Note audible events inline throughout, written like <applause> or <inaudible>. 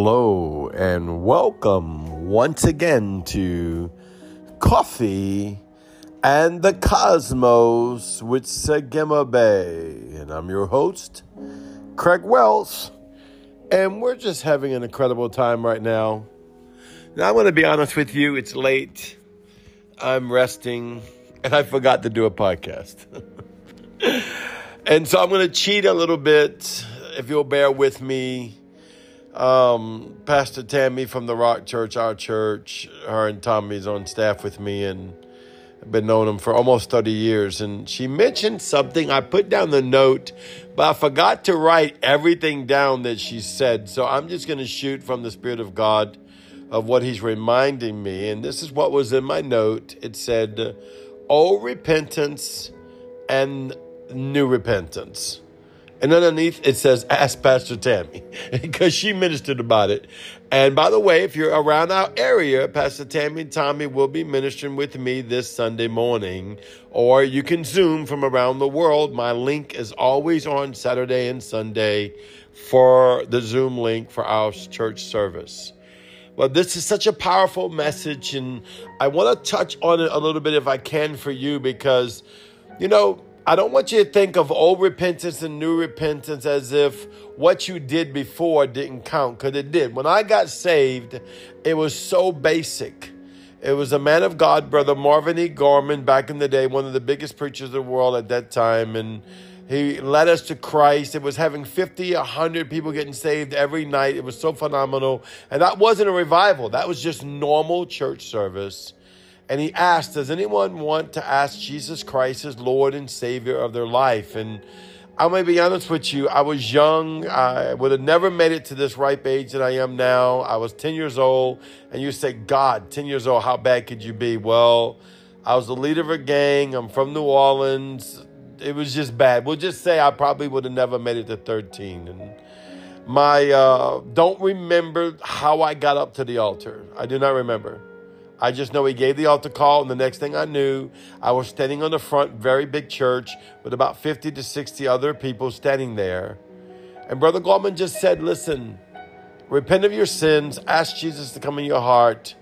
Hello and welcome once again to Coffee and the Cosmos with Sagema Bay. And I'm your host, Craig Wells. And we're just having an incredible time right now. Now, I'm going to be honest with you, it's late. I'm resting, and I forgot to do a podcast. <laughs> and so I'm going to cheat a little bit, if you'll bear with me um, Pastor Tammy from the Rock Church, our church, her and Tommy's on staff with me, and I've been knowing them for almost 30 years. And she mentioned something. I put down the note, but I forgot to write everything down that she said. So I'm just going to shoot from the Spirit of God of what He's reminding me. And this is what was in my note it said, Oh, repentance and new repentance. And underneath it says, Ask Pastor Tammy, <laughs> because she ministered about it. And by the way, if you're around our area, Pastor Tammy and Tommy will be ministering with me this Sunday morning, or you can Zoom from around the world. My link is always on Saturday and Sunday for the Zoom link for our church service. Well, this is such a powerful message, and I want to touch on it a little bit if I can for you because, you know, I don't want you to think of old repentance and new repentance as if what you did before didn't count, because it did. When I got saved, it was so basic. It was a man of God, Brother Marvin E. Gorman, back in the day, one of the biggest preachers of the world at that time. And he led us to Christ. It was having 50, 100 people getting saved every night. It was so phenomenal. And that wasn't a revival, that was just normal church service and he asked, Does anyone want to ask Jesus Christ as Lord and Savior of their life? And going to be honest with you. I was young. I would have never made it to this ripe age that I am now. I was 10 years old. And you say, God, 10 years old, how bad could you be? Well, I was the leader of a gang. I'm from New Orleans. It was just bad. We'll just say I probably would have never made it to 13. And my, uh, don't remember how I got up to the altar. I do not remember. I just know he gave the altar call, and the next thing I knew, I was standing on the front, very big church with about 50 to 60 other people standing there. And Brother Gorman just said, Listen, repent of your sins, ask Jesus to come in your heart,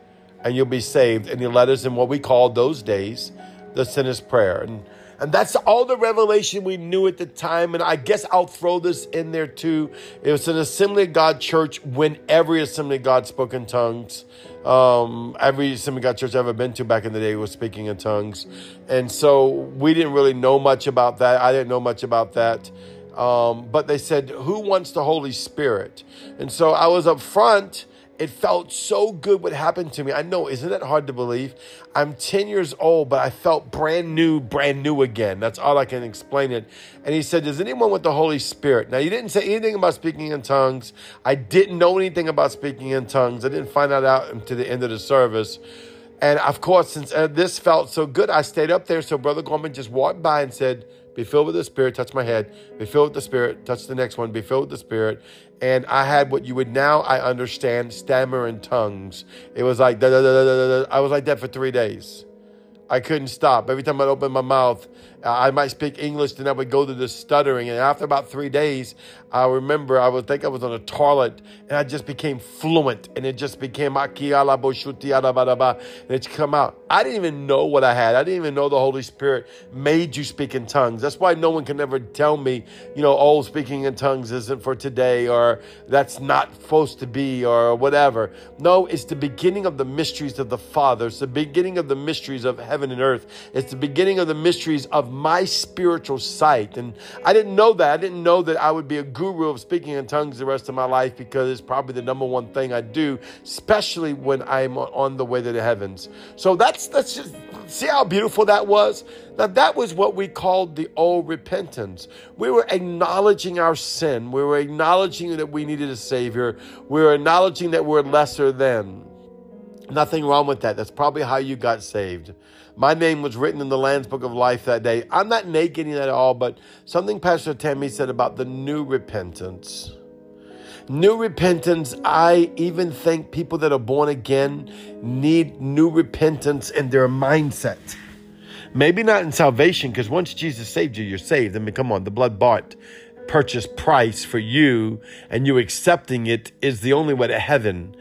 and you'll be saved. And he led us in what we called those days the sinner's prayer. And and that's all the revelation we knew at the time. And I guess I'll throw this in there too. It was an Assembly of God church when every Assembly of God spoke in tongues. Um, every Assembly church I've ever been to back in the day was speaking in tongues. And so we didn't really know much about that. I didn't know much about that. Um, but they said, Who wants the Holy Spirit? And so I was up front it felt so good what happened to me. I know, isn't it hard to believe? I'm 10 years old, but I felt brand new, brand new again. That's all I can explain it. And he said, Does anyone with the Holy Spirit? Now, you didn't say anything about speaking in tongues. I didn't know anything about speaking in tongues. I didn't find that out until the end of the service. And of course, since uh, this felt so good, I stayed up there. So Brother Gorman just walked by and said, be filled with the Spirit, touch my head. Be filled with the Spirit, touch the next one. Be filled with the Spirit. And I had what you would now, I understand, stammer in tongues. It was like, da, da, da, da, da. I was like that for three days. I couldn't stop. Every time I'd open my mouth, I might speak English, then I would go to the stuttering. And after about three days, I remember I would think I was on a toilet and I just became fluent and it just became Akiala Boshuti and it's come out. I didn't even know what I had. I didn't even know the Holy Spirit made you speak in tongues. That's why no one can ever tell me, you know, oh, speaking in tongues isn't for today or that's not supposed to be or whatever. No, it's the beginning of the mysteries of the Father. It's the beginning of the mysteries of heaven and earth. It's the beginning of the mysteries of my spiritual sight. And I didn't know that. I didn't know that I would be a guru of speaking in tongues the rest of my life because it's probably the number one thing I do, especially when I'm on the way to the heavens. So that's that's just see how beautiful that was. Now that was what we called the old repentance. We were acknowledging our sin. We were acknowledging that we needed a savior. We were acknowledging that we're lesser than. Nothing wrong with that. That's probably how you got saved. My name was written in the Lamb's Book of Life that day. I'm not negating that at all, but something Pastor Tammy said about the new repentance. New repentance, I even think people that are born again need new repentance in their mindset. Maybe not in salvation, because once Jesus saved you, you're saved. I mean, come on, the blood bought purchase price for you and you accepting it is the only way to heaven.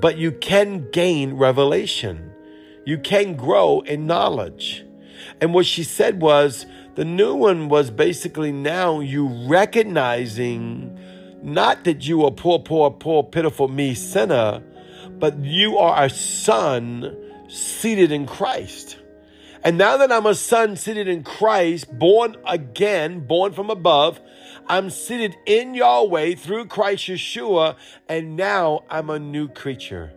But you can gain revelation. You can grow in knowledge. And what she said was the new one was basically now you recognizing not that you are poor, poor, poor, pitiful me sinner, but you are a son seated in Christ. And now that I'm a son seated in Christ, born again, born from above, I'm seated in Yahweh through Christ Yeshua, and now I'm a new creature.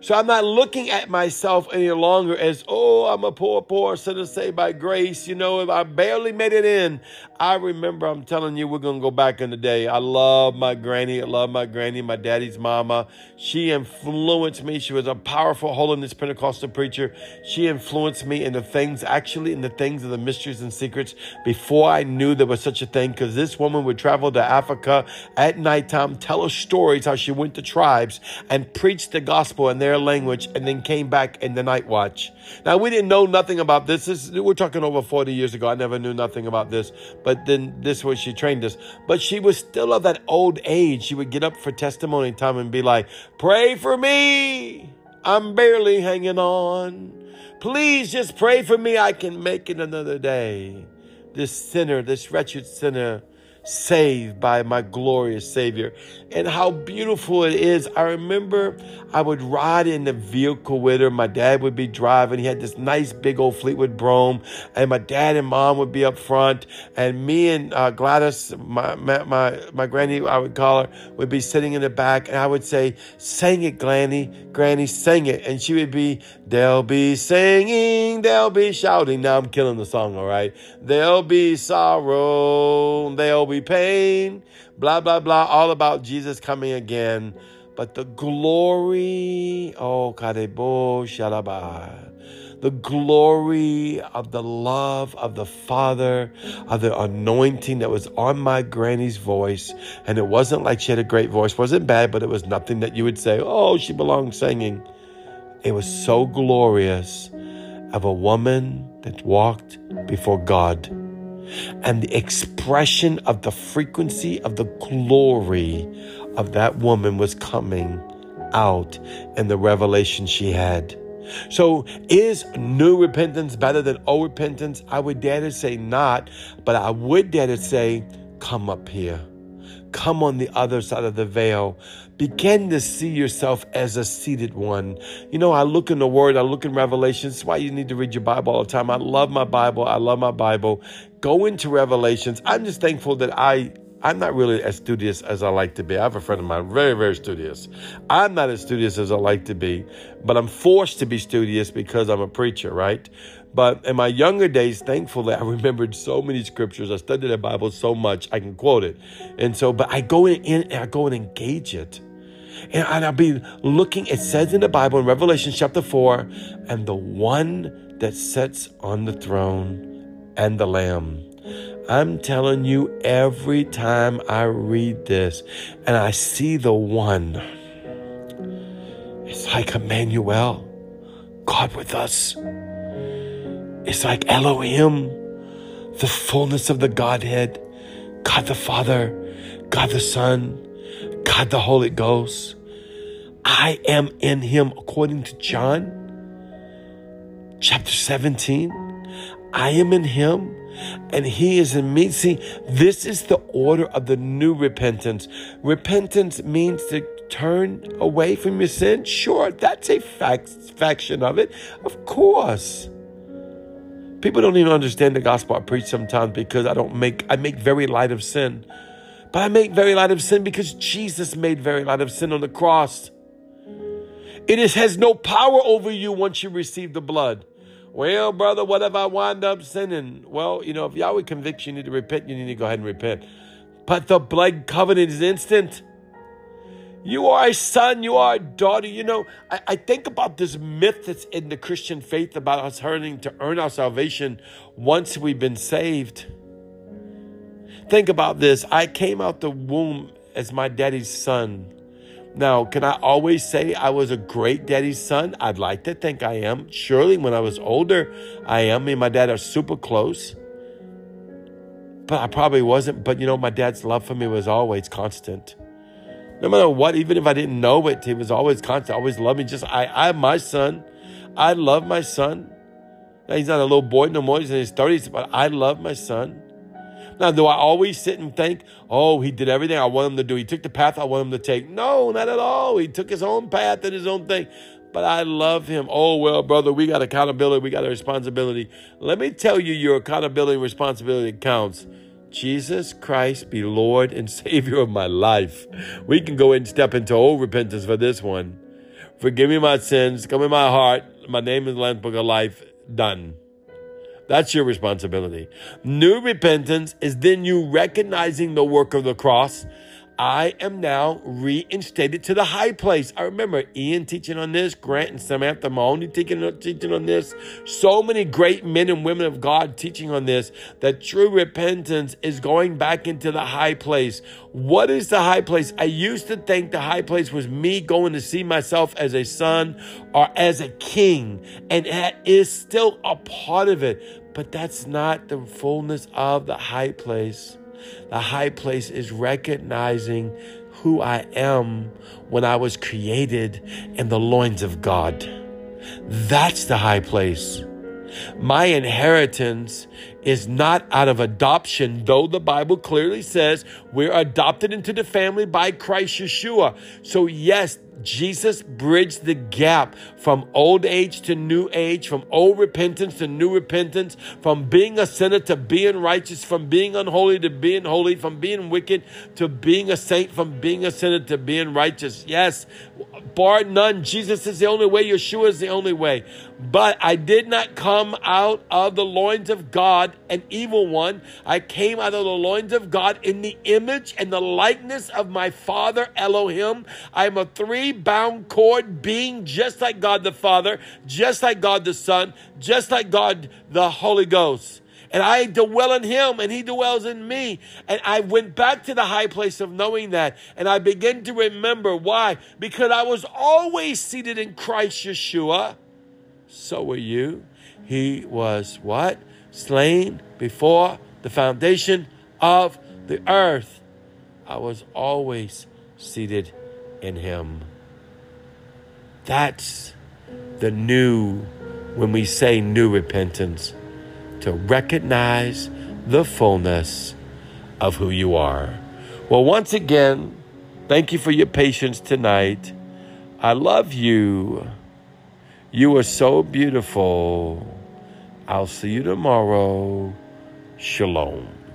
So I'm not looking at myself any longer as, oh, I'm a poor, poor sinner saved by grace. You know, if I barely made it in, I remember I'm telling you, we're going to go back in the day. I love my granny. I love my granny, my daddy's mama. She influenced me. She was a powerful holiness Pentecostal preacher. She influenced me in the things, actually, in the things of the mysteries and secrets before I knew there was such a thing. Because this woman would travel to Africa at nighttime, tell her stories how she went to tribes and preached the gospel in their language and then came back in the night watch. Now, we didn't know nothing about this. this we're talking over 40 years ago. I never knew nothing about this. But then this was she trained us. But she was still of that old age. She would get up for testimony time and be like, Pray for me. I'm barely hanging on. Please just pray for me. I can make it another day. This sinner, this wretched sinner saved by my glorious Savior. And how beautiful it is. I remember I would ride in the vehicle with her. My dad would be driving. He had this nice big old Fleetwood Brougham, and my dad and mom would be up front, and me and uh, Gladys, my, my my my granny, I would call her, would be sitting in the back, and I would say, "Sing it, Granny, Granny, sing it," and she would be, "They'll be singing, they'll be shouting." Now I'm killing the song, all right. There'll be sorrow, there'll be pain, blah, blah, blah, all about Jesus coming again. But the glory, oh, Kadebo the glory of the love of the Father, of the anointing that was on my granny's voice. And it wasn't like she had a great voice, it wasn't bad, but it was nothing that you would say, oh, she belongs singing. It was so glorious of a woman that walked before God and the expression of the frequency of the glory of that woman was coming out in the revelation she had. So, is new repentance better than old repentance? I would dare to say not, but I would dare to say, come up here. Come on the other side of the veil. Begin to see yourself as a seated one. You know, I look in the Word, I look in Revelations. Why you need to read your Bible all the time. I love my Bible. I love my Bible. Go into Revelations. I'm just thankful that I I'm not really as studious as I like to be. I have a friend of mine, very, very studious. I'm not as studious as I like to be, but I'm forced to be studious because I'm a preacher, right? But in my younger days, thankfully, I <laughs> remembered so many scriptures. I studied the Bible so much, I can quote it. And so, but I go in and I go and engage it. And, and I'll be looking, it says in the Bible in Revelation chapter 4, and the one that sits on the throne and the Lamb. I'm telling you, every time I read this and I see the one, it's like Emmanuel, God with us. It's like Elohim, the fullness of the Godhead, God the Father, God the Son, God the Holy Ghost. I am in him according to John chapter 17. I am in him and he is in me. See, this is the order of the new repentance. Repentance means to turn away from your sin. Sure, that's a fact, faction of it. Of course. People don't even understand the gospel I preach sometimes because I don't make I make very light of sin. But I make very light of sin because Jesus made very light of sin on the cross. It is, has no power over you once you receive the blood. Well, brother, what if I wind up sinning? Well, you know, if Yahweh convicts you, need to repent, you need to go ahead and repent. But the blood covenant is instant. You are a son, you are a daughter. You know, I, I, think about this myth that's in the Christian faith about us earning to earn our salvation once we've been saved. Think about this. I came out the womb as my daddy's son. Now, can I always say I was a great daddy's son? I'd like to think I am. Surely when I was older, I am. Me and my dad are super close. but I probably wasn't. But you know, my dad's love for me was always constant. No matter what, even if I didn't know it, he was always constant, always loved me. Just I, I my son. I love my son. Now, he's not a little boy no more. He's in his 30s, but I love my son. Now, do I always sit and think, oh, he did everything I want him to do? He took the path I want him to take. No, not at all. He took his own path and his own thing. But I love him. Oh, well, brother, we got accountability. We got a responsibility. Let me tell you, your accountability and responsibility counts. Jesus Christ be Lord and <laughs> Savior of my life. We can go and step into old repentance for this one. Forgive me my sins. Come in my heart. My name is the Lamb's Book of Life. Done. That's your responsibility. New repentance is then you recognizing the work of the cross I am now reinstated to the high place. I remember Ian teaching on this, Grant and Samantha Mahoney teaching, teaching on this. So many great men and women of God teaching on this that true repentance is going back into the high place. What is the high place? I used to think the high place was me going to see myself as a son or as a king, and that is still a part of it, but that's not the fullness of the high place. The high place is recognizing who I am when I was created in the loins of God. That's the high place. My inheritance is not out of adoption, though the Bible clearly says we're adopted into the family by Christ Yeshua. So, yes, Jesus bridged the gap from old age to new age, from old repentance to new repentance, from being a sinner to being righteous, from being unholy to being holy, from being wicked to being a saint, from being a sinner to being righteous. Yes, bar none, Jesus is the only way, Yeshua is the only way. But I did not come out of the loins of God, an evil one. I came out of the loins of God in the image and the likeness of my Father Elohim. I am a three bound cord being just like God the Father, just like God the Son, just like God the Holy Ghost. And I dwell in him and he dwells in me. And I went back to the high place of knowing that. And I began to remember why. Because I was always seated in Christ Yeshua. So were you. He was what? Slain before the foundation of the earth. I was always seated in him. That's the new, when we say new repentance, to recognize the fullness of who you are. Well, once again, thank you for your patience tonight. I love you. You are so beautiful. I'll see you tomorrow. Shalom.